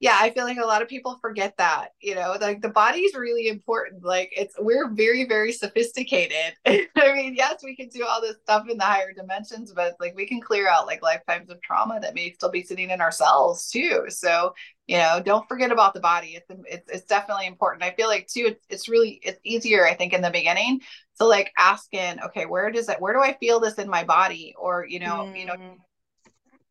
yeah i feel like a lot of people forget that you know like the body is really important. Like it's we're very very sophisticated. I mean yes we can do all this stuff in the higher dimensions but like we can clear out like lifetimes of trauma that may still be sitting in our cells too. So you know don't forget about the body. It's it's, it's definitely important. I feel like too it's, it's really it's easier i think in the beginning to like asking okay where does that where do i feel this in my body? Or you know mm. you know mm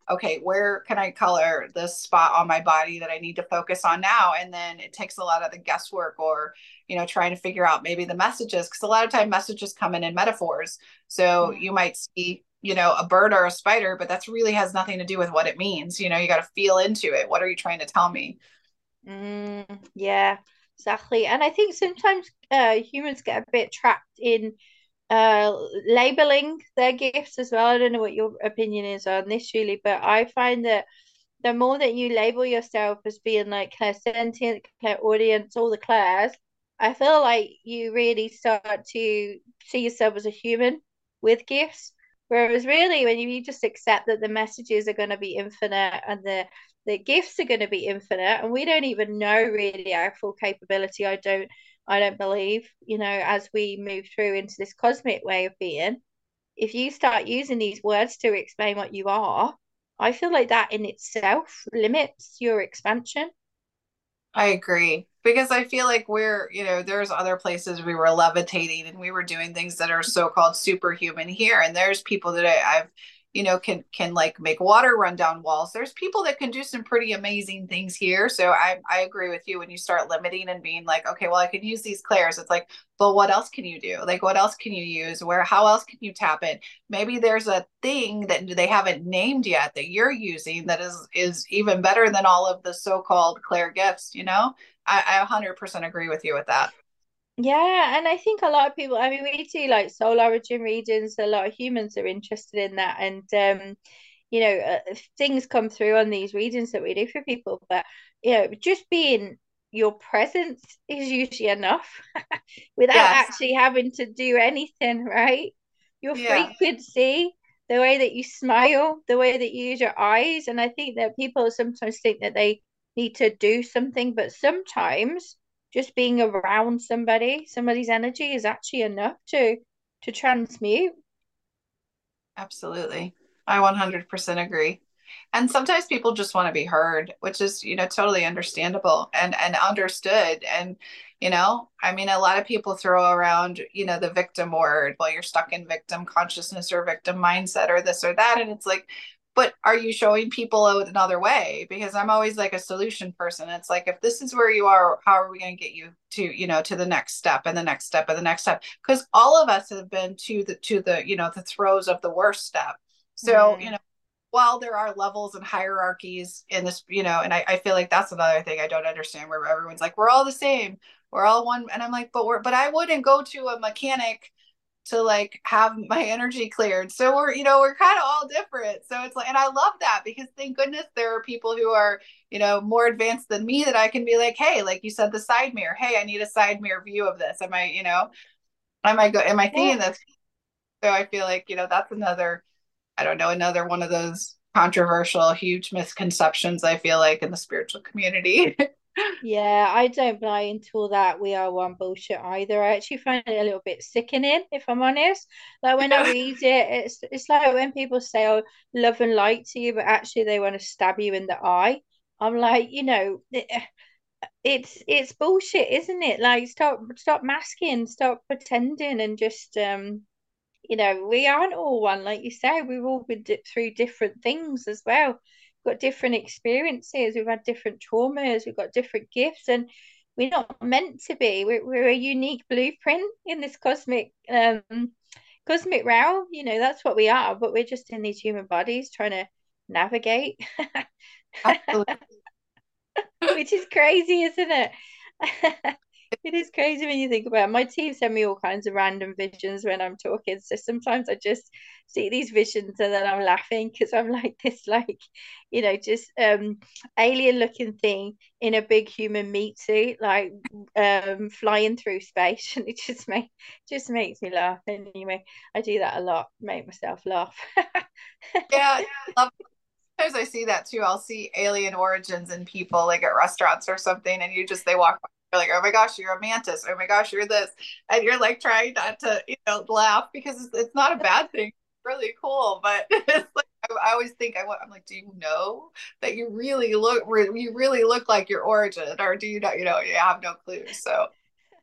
okay, where can I color this spot on my body that I need to focus on now? And then it takes a lot of the guesswork or, you know, trying to figure out maybe the messages, because a lot of time messages come in in metaphors. So mm-hmm. you might see, you know, a bird or a spider, but that's really has nothing to do with what it means. You know, you got to feel into it. What are you trying to tell me? Mm, yeah, exactly. And I think sometimes uh, humans get a bit trapped in uh labeling their gifts as well. I don't know what your opinion is on this, Julie, but I find that the more that you label yourself as being like clairsentient, audience, all the clairs, I feel like you really start to see yourself as a human with gifts. Whereas really when you just accept that the messages are going to be infinite and the the gifts are going to be infinite and we don't even know really our full capability, I don't I don't believe, you know, as we move through into this cosmic way of being, if you start using these words to explain what you are, I feel like that in itself limits your expansion. I agree because I feel like we're, you know, there's other places we were levitating and we were doing things that are so called superhuman here. And there's people that I, I've, you know can can like make water run down walls. There's people that can do some pretty amazing things here. So i i agree with you when you start limiting and being like okay well i can use these clairs. It's like but what else can you do? Like what else can you use? Where how else can you tap in maybe there's a thing that they haven't named yet that you're using that is is even better than all of the so-called clair gifts you know? I, I 100% agree with you with that yeah, and I think a lot of people, I mean, we do like soul origin readings, a lot of humans are interested in that. And, um, you know, uh, things come through on these readings that we do for people. But you know, just being your presence is usually enough without Yes. actually having to do anything, right? Your Yeah. frequency, the way that you smile, the way that you use your eyes. And I think that people sometimes think that they need to do something, but sometimes just being around somebody, somebody's energy is actually enough to to transmute. Absolutely. I 100% agree. And sometimes people just want to be heard, which is, you know, totally understandable and and understood. And, you know, I mean, a lot of people throw around, you know, the victim word, well, you're stuck in victim consciousness or victim mindset or this or that. And it's like, but are you showing people out another way? Because I'm always like a solution person. It's like, if this is where you are, how are we going to get you to, you know, to the next step and the next step and the next step? Because all of us have been to the, to the, you know, the throes of the worst step. So, you Mm. know, while there are levels and hierarchies in this, you know, and I, I feel like that's another thing I don't understand where everyone's like, we're all the same, we're all one. And I'm like, but we're, but I wouldn't go to a mechanic to like have my energy cleared. So we're, you know, we're kind of all different. So it's like, and I love that because thank goodness there are people who are, you know, more advanced than me that I can be like, hey, like you said, the side mirror, hey, I need a side mirror view of this. Am I, you know, am I go, am I thinking this? So I feel like, you know, that's another I don't know, another one of those controversial, huge misconceptions I feel like in the spiritual community. Yeah, I don't buy into all that we are one bullshit either. I actually find it a little bit sickening, if I'm honest. Like when I read it, it's it's like when people say, "Oh, love and light to you," but actually they want to stab you in the eye. I'm like, you know, it's it's bullshit, isn't it? Like stop stop masking, stop pretending, and just um you know, we aren't all one, like you say. We've all been through different things as well. Got different experiences. We've had different traumas. We've got different gifts, and we're not meant to be. We're, we're a unique blueprint in this cosmic um cosmic realm. You know, that's what we are. But we're just in these human bodies trying to navigate, absolutely. which is crazy, isn't it? It is crazy when you think about it. My team send me all kinds of random visions when I'm talking. So sometimes I just see these visions and then I'm laughing because I'm like this, like, you know, just um alien looking thing in a big human meat suit, like um flying through space. And it just make just makes me laugh. Anyway, I do that a lot, make myself laugh. Yeah, love sometimes I see that too. I'll see alien origins in people like at restaurants or something, and you just they walk you're like, oh my gosh, you're a mantis. Oh my gosh, you're this. And you're like trying not to, you know, laugh because it's, it's not a bad thing. It's really cool. But it's like I, I always think I want I'm like, do you know that you really look you really look like your origin? Or do you not, you know, you have no clue. So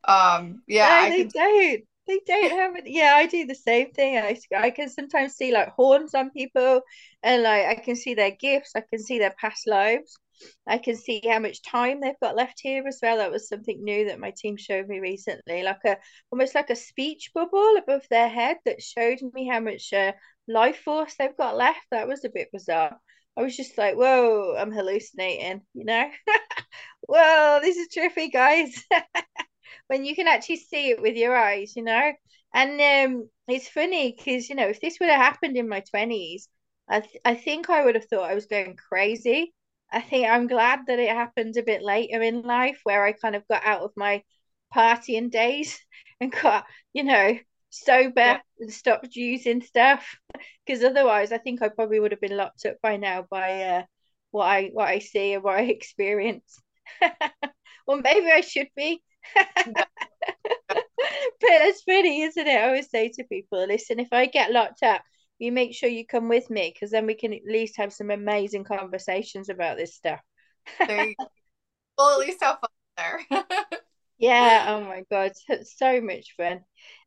um yeah, No, I they don't. They don't have it. Yeah, I do the same thing. I I can sometimes see like horns on people, and like I can see their gifts. I can see their past lives. I can see how much time they've got left here as well. That was something new that my team showed me recently, like a almost like a speech bubble above their head that showed me how much uh, life force they've got left. That was a bit bizarre. I was just like, whoa, I'm hallucinating, you know? Whoa, this is trippy, guys. when you can actually see it with your eyes, you know. And um, it's funny because you know if this would have happened in my twenties, I th I think I would have thought I was going crazy. I think I'm glad that it happened a bit later in life where I kind of got out of my partying days and got you know yeah, sober and stopped using stuff because otherwise I think I probably would have been locked up by now by uh, what I what I see and what I experience. well, maybe I should be. But it's funny, isn't it? I always say to people, listen, if I get locked up, you make sure you come with me because then we can at least have some amazing conversations about this stuff. there you go. Well, at least have fun there. Yeah, oh my God, it's so much fun.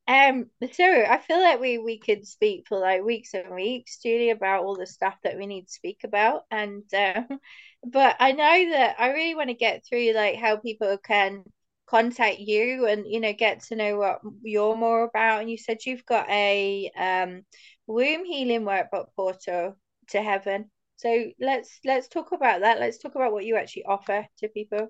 Um, so I feel like we we could speak for like weeks and weeks, Julie, about all the stuff that we need to speak about. And um, but I know that I really want to get through like how people can contact you and you know get to know what you're more about. And you said you've got a um womb healing workbook portal to heaven. So let's let's talk about that. Let's talk about what you actually offer to people.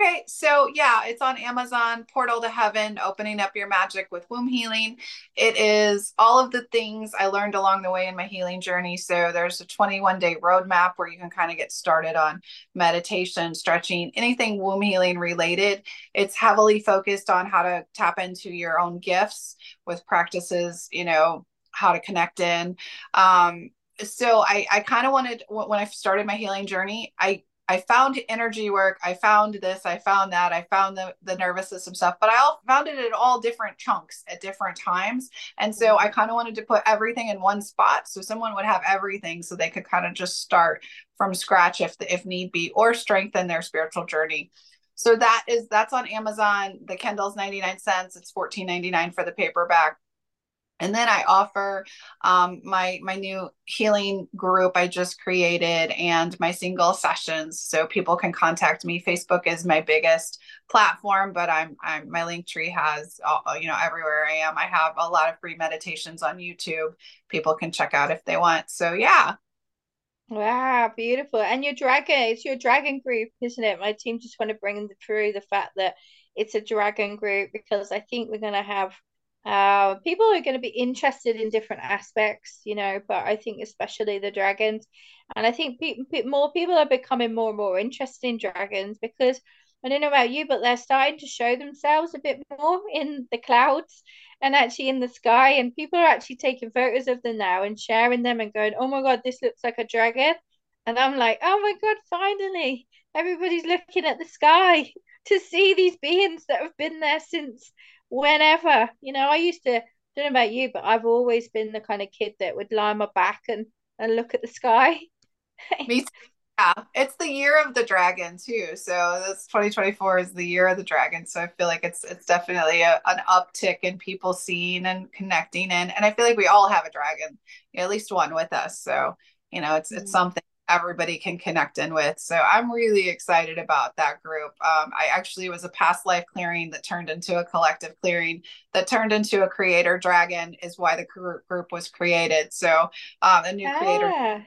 Okay, so yeah, it's on Amazon, Portal to Heaven, opening up your magic with womb healing. It is all of the things I learned along the way in my healing journey. So there's a 21 day roadmap where you can kind of get started on meditation, stretching, anything womb healing related. It's heavily focused on how to tap into your own gifts with practices, you know, how to connect in. Um, so I, I kind of wanted when I started my healing journey, I I found energy work. I found this. I found that. I found the, the nervous system stuff, but I found it in all different chunks at different times. And so I kind of wanted to put everything in one spot so someone would have everything so they could kind of just start from scratch if if need be or strengthen their spiritual journey. So that is that's on Amazon. The Kindle's 99 cents. It's 14.99 for the paperback and then I offer um, my my new healing group I just created and my single sessions, so people can contact me. Facebook is my biggest platform, but I'm, I'm my Linktree has all, you know everywhere I am. I have a lot of free meditations on YouTube. People can check out if they want. So yeah. Wow, beautiful. And your dragon, it's your dragon group, isn't it? My team just want to bring through the fact that it's a dragon group because I think we're going to have uh, people are going to be interested in different aspects, you know, but I think especially the dragons, and I think pe- pe- more people are becoming more and more interested in dragons because I don't know about you, but they're starting to show themselves a bit more in the clouds and actually in the sky, and people are actually taking photos of them now and sharing them and going, "Oh my god, this looks like a dragon," and I'm like, "Oh my god, finally!" Everybody's looking at the sky to see these beings that have been there since whenever. You know, I used to, I don't know about you, but I've always been the kind of kid that would lie on my back and, and look at the sky. Me too. Yeah, it's the year of the dragon too. So this 2024 is the year of the dragon. So I feel like it's it's definitely a, an uptick in people seeing and connecting and and I feel like we all have a dragon, you know, at least one with us. So you know, it's it's mm. something everybody can connect in with. So I'm really excited about that group. Um, I actually was a past life clearing that turned into a collective clearing that turned into a creator dragon is why the group was created. So um, a new ah, creator,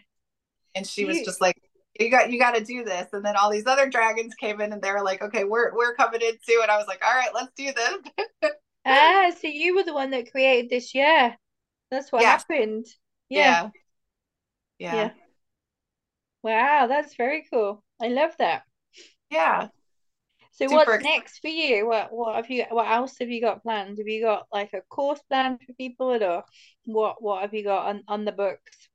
and she was just like, you got you got to do this and then all these other dragons came in and they were like okay we're we're coming in too and i was like all right let's do this ah so you were the one that created this yeah that's what yeah. happened yeah. yeah. yeah. Wow, that's very cool. I love that. Yeah. So Super what's next for you? What what have you what else have you got planned? Have you got like a course plan for people or what what have you got on, on the books?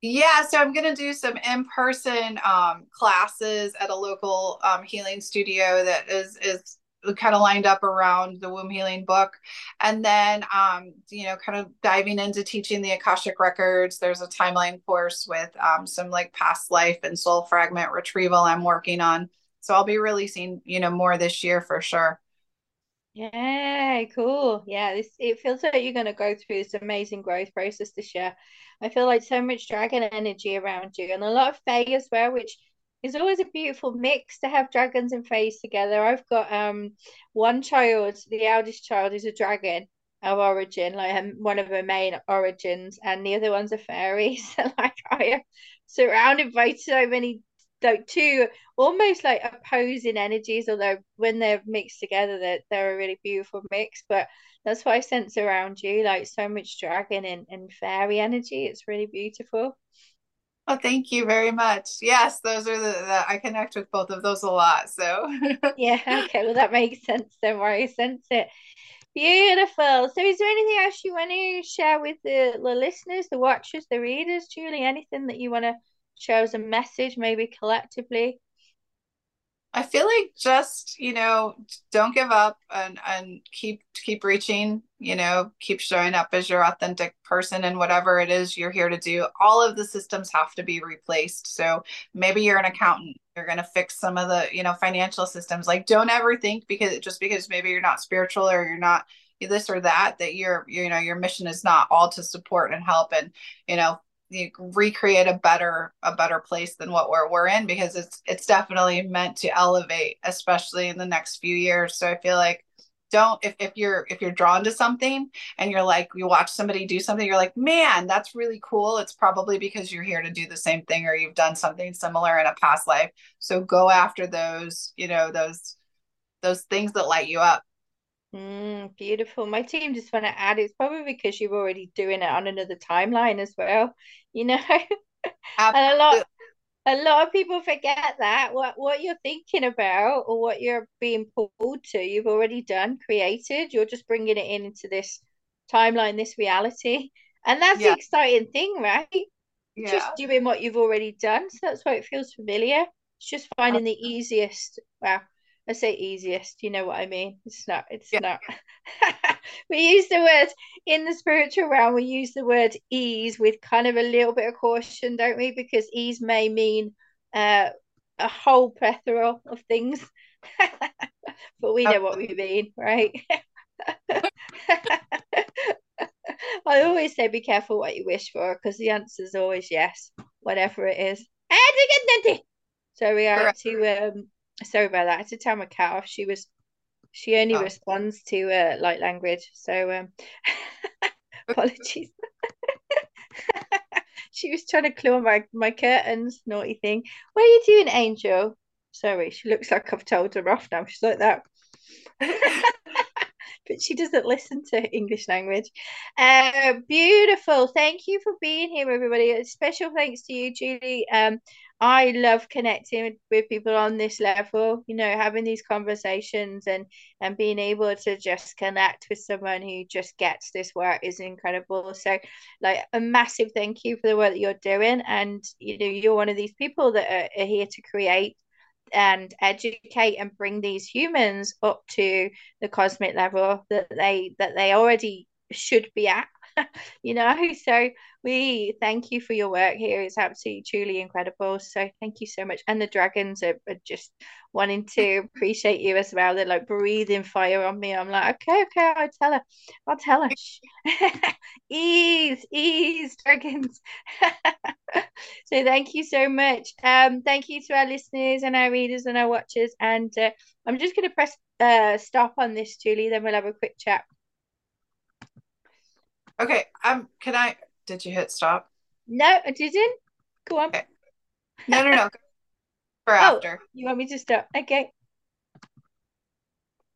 Yeah, so I'm gonna do some in-person um, classes at a local um, healing studio that is is kind of lined up around the womb healing book. And then um, you know kind of diving into teaching the akashic records there's a timeline course with um, some like past life and soul fragment retrieval i'm working on. So i'll be releasing you know more this year for sure. Yeah cool. Yeah this it feels like you're going to go through this amazing growth process this year. I feel like so much dragon energy around you and a lot of fae as well which it's always a beautiful mix to have dragons and fays together. I've got um one child, the eldest child is a dragon of origin, like um, one of her main origins, and the other one's a fairy. So like I am surrounded by so many like two almost like opposing energies, although when they're mixed together they're, they're a really beautiful mix. But that's what I sense around you, like so much dragon and, and fairy energy. It's really beautiful. Oh, thank you very much. Yes, those are the, the I connect with both of those a lot. So yeah, okay, well that makes sense. Don't worry, sense it. Beautiful. So, is there anything else you want to share with the, the listeners, the watchers, the readers, Julie? Anything that you want to share as a message, maybe collectively? I feel like just, you know, don't give up and and keep keep reaching, you know, keep showing up as your authentic person and whatever it is you're here to do. All of the systems have to be replaced. So maybe you're an accountant, you're going to fix some of the, you know, financial systems. Like don't ever think because just because maybe you're not spiritual or you're not this or that that your you know your mission is not all to support and help and you know you recreate a better a better place than what we're we're in because it's it's definitely meant to elevate especially in the next few years so i feel like don't if, if you're if you're drawn to something and you're like you watch somebody do something you're like man that's really cool it's probably because you're here to do the same thing or you've done something similar in a past life so go after those you know those those things that light you up. Mm, beautiful. My team just want to add it's probably because you're already doing it on another timeline as well, you know. and a lot a lot of people forget that what what you're thinking about or what you're being pulled to, you've already done, created. You're just bringing it in into this timeline, this reality, and that's yeah. the exciting thing, right? Yeah. Just doing what you've already done, so that's why it feels familiar. It's just finding the easiest. Well, I say easiest, you know what I mean? It's not, it's yeah. not. we use the word in the spiritual realm, we use the word ease with kind of a little bit of caution, don't we? Because ease may mean uh, a whole plethora of things, but we know what we mean, right? I always say be careful what you wish for because the answer is always yes, whatever it is. So we are to um sorry about that. I had to tell my cat off. She was she only oh. responds to uh, light language. So um apologies. she was trying to claw my, my curtains, naughty thing. What are you doing, Angel? Sorry, she looks like I've told her off now. She's like that. but she doesn't listen to English language. Uh, beautiful. Thank you for being here, everybody. A special thanks to you, Julie. Um, I love connecting with people on this level, you know, having these conversations and and being able to just connect with someone who just gets this work is incredible. So, like a massive thank you for the work that you're doing, and you know, you're one of these people that are, are here to create and educate and bring these humans up to the cosmic level that they that they already should be at you know so we thank you for your work here. It's absolutely truly incredible. So thank you so much. And the dragons are, are, just wanting to appreciate you as well. They're like breathing fire on me. I'm like okay okay i'll tell her. I'll tell her. Ease ease dragons. So thank you so much. Um thank you to our listeners and our readers and our watchers. And uh, i'm just going to press uh stop on this julie then we'll have a quick chat Okay. Um. Can I? Did you hit stop? No, I didn't. Go on. Okay. No, no, no. For oh, after. You want me to stop? Okay.